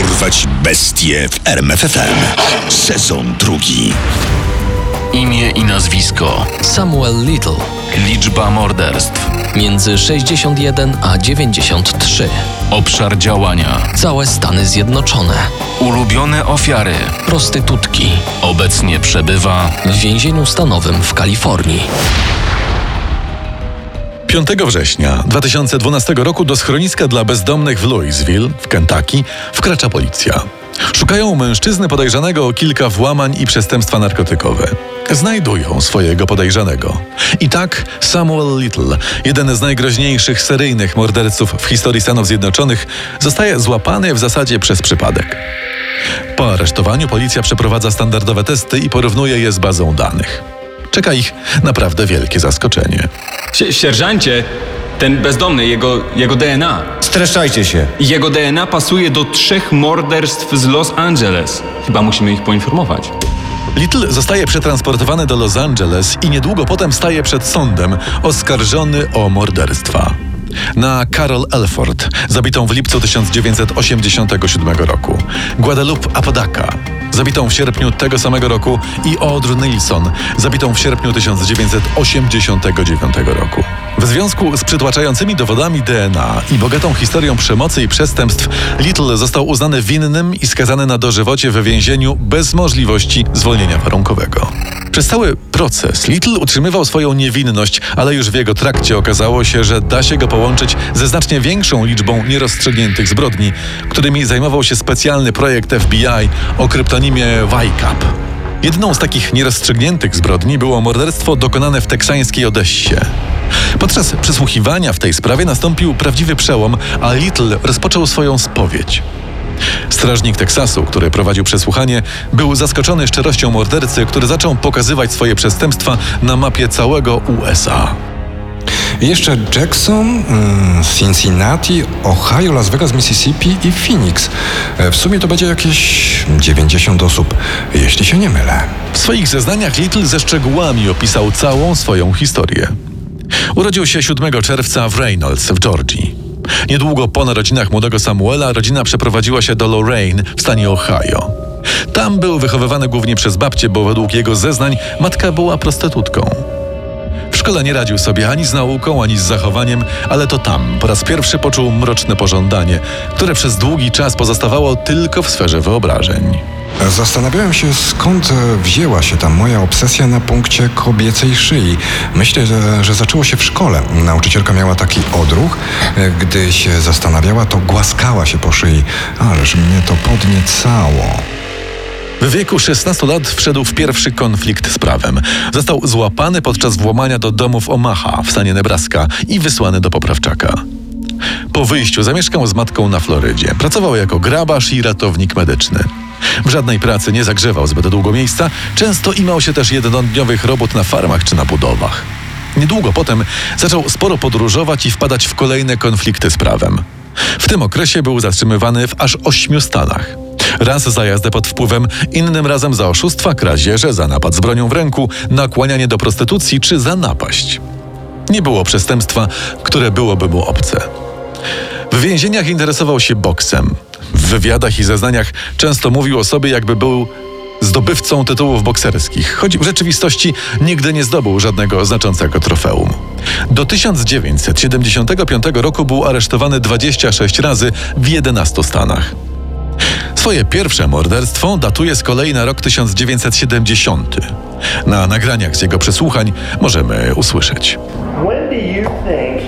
Porwać bestie w RMFFM. Sezon drugi. Imię i nazwisko. Samuel Little. Liczba morderstw. Między 61 a 93. Obszar działania. Całe Stany Zjednoczone. Ulubione ofiary. Prostytutki. Obecnie przebywa W więzieniu stanowym w Kalifornii. 5 września 2012 roku do schroniska dla bezdomnych w Louisville, w Kentucky, wkracza policja. Szukają mężczyzny podejrzanego o kilka włamań i przestępstwa narkotykowe. Znajdują swojego podejrzanego. I tak Samuel Little, jeden z najgroźniejszych seryjnych morderców w historii Stanów Zjednoczonych, zostaje złapany w zasadzie przez przypadek. Po aresztowaniu policja przeprowadza standardowe testy i porównuje je z bazą danych. Czeka ich naprawdę wielkie zaskoczenie. Sie- Sierżancie, ten bezdomny, jego, jego DNA. Streszczajcie się. Jego DNA pasuje do trzech morderstw z Los Angeles. Chyba musimy ich poinformować. Little zostaje przetransportowany do Los Angeles i niedługo potem staje przed sądem oskarżony o morderstwa. Na Carol Elford, zabitą w lipcu 1987 roku, Guadalupe Apodaca, zabitą w sierpniu tego samego roku i Audrey Nilsson, zabitą w sierpniu 1989 roku. W związku z przytłaczającymi dowodami DNA i bogatą historią przemocy i przestępstw, Little został uznany winnym i skazany na dożywocie we więzieniu bez możliwości zwolnienia warunkowego. Przez cały proces Little utrzymywał swoją niewinność, ale już w jego trakcie okazało się, że da się go połączyć ze znacznie większą liczbą nierozstrzygniętych zbrodni, którymi zajmował się specjalny projekt FBI o kryptonimie YCAP. Jedną z takich nierozstrzygniętych zbrodni było morderstwo dokonane w teksańskiej Odessie. Podczas przesłuchiwania w tej sprawie nastąpił prawdziwy przełom, a Little rozpoczął swoją spowiedź. Strażnik Teksasu, który prowadził przesłuchanie, był zaskoczony szczerością mordercy, który zaczął pokazywać swoje przestępstwa na mapie całego USA. Jeszcze Jackson, mm, Cincinnati, Ohio, Las Vegas, Mississippi i Phoenix. E, W sumie to będzie jakieś 90 osób, jeśli się nie mylę. W swoich zeznaniach Little ze szczegółami opisał całą swoją historię. Urodził się 7 czerwca w Reynolds w Georgii. Niedługo po narodzinach młodego Samuela rodzina przeprowadziła się do Lorraine w stanie Ohio. Tam był wychowywany głównie przez babcię, bo według jego zeznań matka była prostytutką. W szkole nie radził sobie ani z nauką, ani z zachowaniem, ale to tam po raz pierwszy poczuł mroczne pożądanie, które przez długi czas pozostawało tylko w sferze wyobrażeń. Zastanawiałem się, skąd wzięła się ta moja obsesja na punkcie kobiecej szyi. Myślę, że, że zaczęło się w szkole. Nauczycielka miała taki odruch. Gdy się zastanawiała, to głaskała się po szyi. Ależ mnie to podniecało. W wieku 16 lat wszedł w pierwszy konflikt z prawem. Został złapany podczas włamania do domu w Omaha w stanie Nebraska i wysłany do poprawczaka. Po wyjściu zamieszkał z matką na Florydzie. Pracował jako grabarz i ratownik medyczny. W żadnej pracy nie zagrzewał zbyt długo miejsca, często imał się też jednodniowych robót na farmach czy na budowach. Niedługo potem zaczął sporo podróżować i wpadać w kolejne konflikty z prawem. W tym okresie był zatrzymywany w aż ośmiu stanach. Raz za jazdę pod wpływem, innym razem za oszustwa, kradzieże, za napad z bronią w ręku, nakłanianie do prostytucji czy za napaść. Nie było przestępstwa, które byłoby mu obce. W więzieniach interesował się boksem. W wywiadach i zeznaniach często mówił o sobie, jakby był zdobywcą tytułów bokserskich, choć w rzeczywistości nigdy nie zdobył żadnego znaczącego trofeum. Do 1975 roku był aresztowany 26 razy w 11 stanach. Swoje pierwsze morderstwo datuje z kolei na rok 1970. Na nagraniach z jego przesłuchań możemy usłyszeć.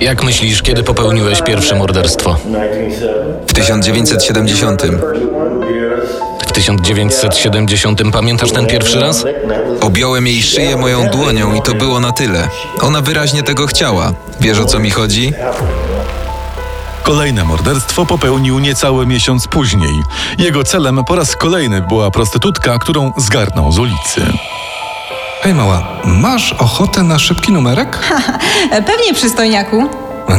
Jak myślisz, kiedy popełniłeś pierwsze morderstwo? W 1970 W 1970 pamiętasz ten pierwszy raz? objąłem jej szyję moją dłonią i to było na tyle. Ona wyraźnie tego chciała. Wiesz o co mi chodzi? Kolejne morderstwo popełnił niecały miesiąc później. Jego celem po raz kolejny była prostytutka, którą zgarnął z ulicy. Hej mała, masz ochotę na szybki numerek? Pewnie, przystojniaku.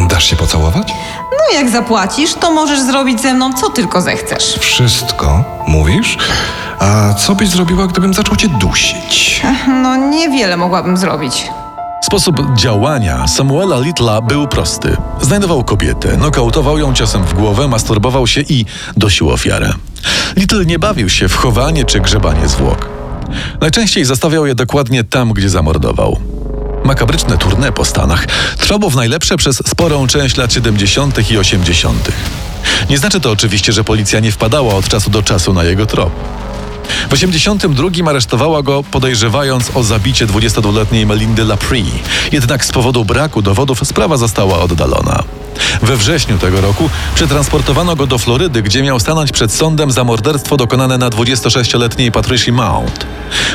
Dasz się pocałować? No jak zapłacisz, to możesz zrobić ze mną co tylko zechcesz. Wszystko, mówisz? A co byś zrobiła, gdybym zaczął cię dusić? No niewiele mogłabym zrobić. Sposób działania Samuela Littla był prosty. Znajdował kobietę, nokautował ją ciosem w głowę, masturbował się i dosił ofiarę. Little nie bawił się w chowanie czy grzebanie zwłok. Najczęściej zostawiał je dokładnie tam, gdzie zamordował. Makabryczne tournée po Stanach trwało w najlepsze przez sporą część lat 70. i 80. Nie znaczy to oczywiście, że policja nie wpadała od czasu do czasu na jego trop. W 82 aresztowała go podejrzewając o zabicie 22-letniej Melindy Laprie. Jednak z powodu braku dowodów sprawa została oddalona. We wrześniu tego roku przetransportowano go do Florydy, gdzie miał stanąć przed sądem za morderstwo dokonane na 26-letniej Patricia Mount.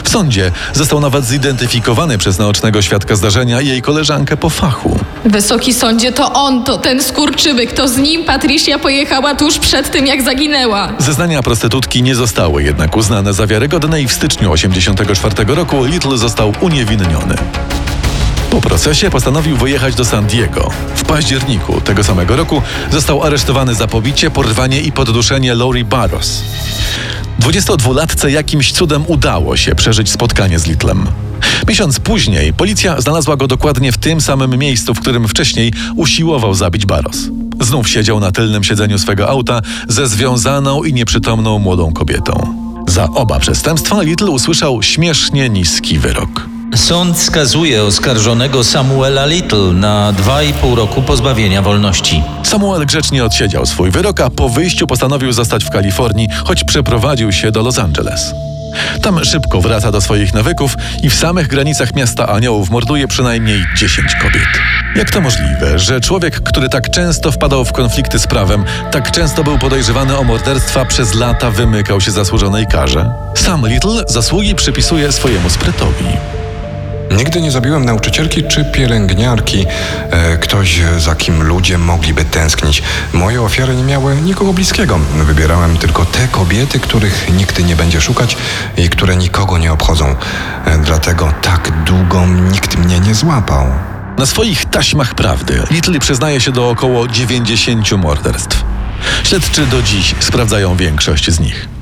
W sądzie został nawet zidentyfikowany przez naocznego świadka zdarzenia i jej koleżankę po fachu. Wysoki sądzie, to on, to ten skurczybyk, to z nim Patricia pojechała tuż przed tym, jak zaginęła. Zeznania prostytutki nie zostały jednak uznane za wiarygodne i w styczniu 1984 roku Little został uniewinniony. Po procesie postanowił wyjechać do San Diego. W październiku tego samego roku został aresztowany za pobicie, porwanie i podduszenie Lori Barros. 22-latce jakimś cudem udało się przeżyć spotkanie z Littlem. Miesiąc później policja znalazła go dokładnie w tym samym miejscu, w którym wcześniej usiłował zabić Barros. Znów siedział na tylnym siedzeniu swego auta ze związaną i nieprzytomną młodą kobietą. Za oba przestępstwa Little usłyszał śmiesznie niski wyrok. Sąd skazuje oskarżonego Samuela Little na 2,5 roku pozbawienia wolności. Samuel grzecznie odsiedział swój wyrok, a po wyjściu postanowił zostać w Kalifornii, choć przeprowadził się do Los Angeles. Tam szybko wraca do swoich nawyków i w samych granicach miasta aniołów morduje przynajmniej 10 kobiet. Jak to możliwe, że człowiek, który tak często wpadał w konflikty z prawem, tak często był podejrzewany o morderstwa, przez lata wymykał się zasłużonej karze? Sam Little zasługi przypisuje swojemu sprytowi. Nigdy nie zabiłem nauczycielki czy pielęgniarki, e, ktoś za kim ludzie mogliby tęsknić. Moje ofiary nie miały nikogo bliskiego. Wybierałem tylko te kobiety, których nigdy nie będzie szukać i które nikogo nie obchodzą. E, dlatego tak długo nikt mnie nie złapał. Na swoich taśmach prawdy Little przyznaje się do około 90 morderstw. Śledczy do dziś sprawdzają większość z nich.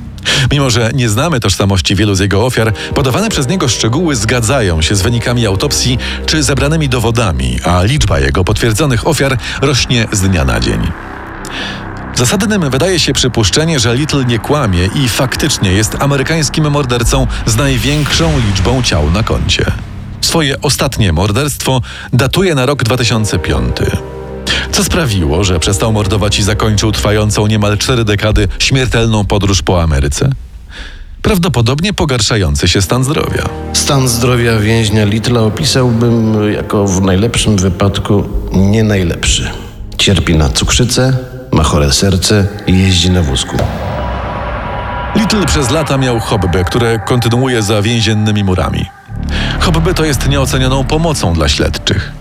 Mimo, że nie znamy tożsamości wielu z jego ofiar, podawane przez niego szczegóły zgadzają się z wynikami autopsji czy zebranymi dowodami, a liczba jego potwierdzonych ofiar rośnie z dnia na dzień. Zasadnym wydaje się przypuszczenie, że Little nie kłamie i faktycznie jest amerykańskim mordercą z największą liczbą ciał na koncie. Swoje ostatnie morderstwo datuje na rok 2005. Co sprawiło, że przestał mordować i zakończył trwającą niemal cztery dekady śmiertelną podróż po Ameryce? Prawdopodobnie pogarszający się stan zdrowia. Stan zdrowia więźnia Littla opisałbym jako w najlepszym wypadku nie najlepszy. Cierpi na cukrzycę, ma chore serce i jeździ na wózku. Little przez lata miał hobby, które kontynuuje za więziennymi murami. Hobby to jest nieocenioną pomocą dla śledczych.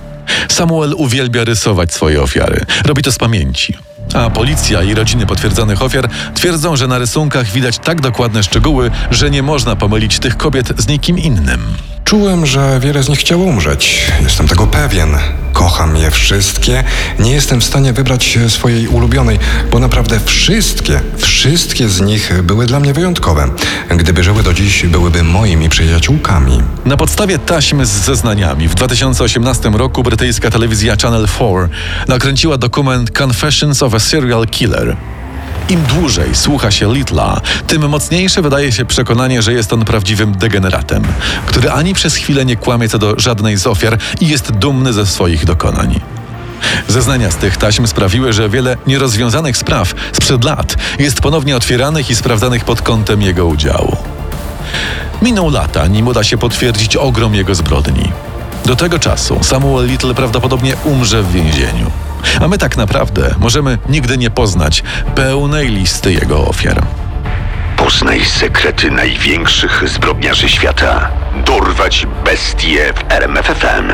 Samuel uwielbia rysować swoje ofiary. Robi to z pamięci. A policja i rodziny potwierdzonych ofiar twierdzą, że na rysunkach widać tak dokładne szczegóły, że nie można pomylić tych kobiet z nikim innym. Czułem, że wiele z nich chciało umrzeć. Jestem tego pewien. Kocham je wszystkie. Nie jestem w stanie wybrać swojej ulubionej, bo naprawdę wszystkie, wszystkie z nich były dla mnie wyjątkowe. Gdyby żyły do dziś, byłyby moimi przyjaciółkami. Na podstawie taśmy z zeznaniami w 2018 roku brytyjska telewizja Channel 4 nakręciła dokument Confessions of a Serial Killer. Im dłużej słucha się Litla, tym mocniejsze wydaje się przekonanie, że jest on prawdziwym degeneratem, który ani przez chwilę nie kłamie co do żadnej z ofiar i jest dumny ze swoich dokonań. Zeznania z tych taśm sprawiły, że wiele nierozwiązanych spraw sprzed lat jest ponownie otwieranych i sprawdzanych pod kątem jego udziału. Miną lata, nim uda się potwierdzić ogrom jego zbrodni. Do tego czasu Samuel Little prawdopodobnie umrze w więzieniu. A my tak naprawdę możemy nigdy nie poznać pełnej listy jego ofiar. Poznaj sekrety największych zbrodniarzy świata. Dorwać bestie w RMFFM.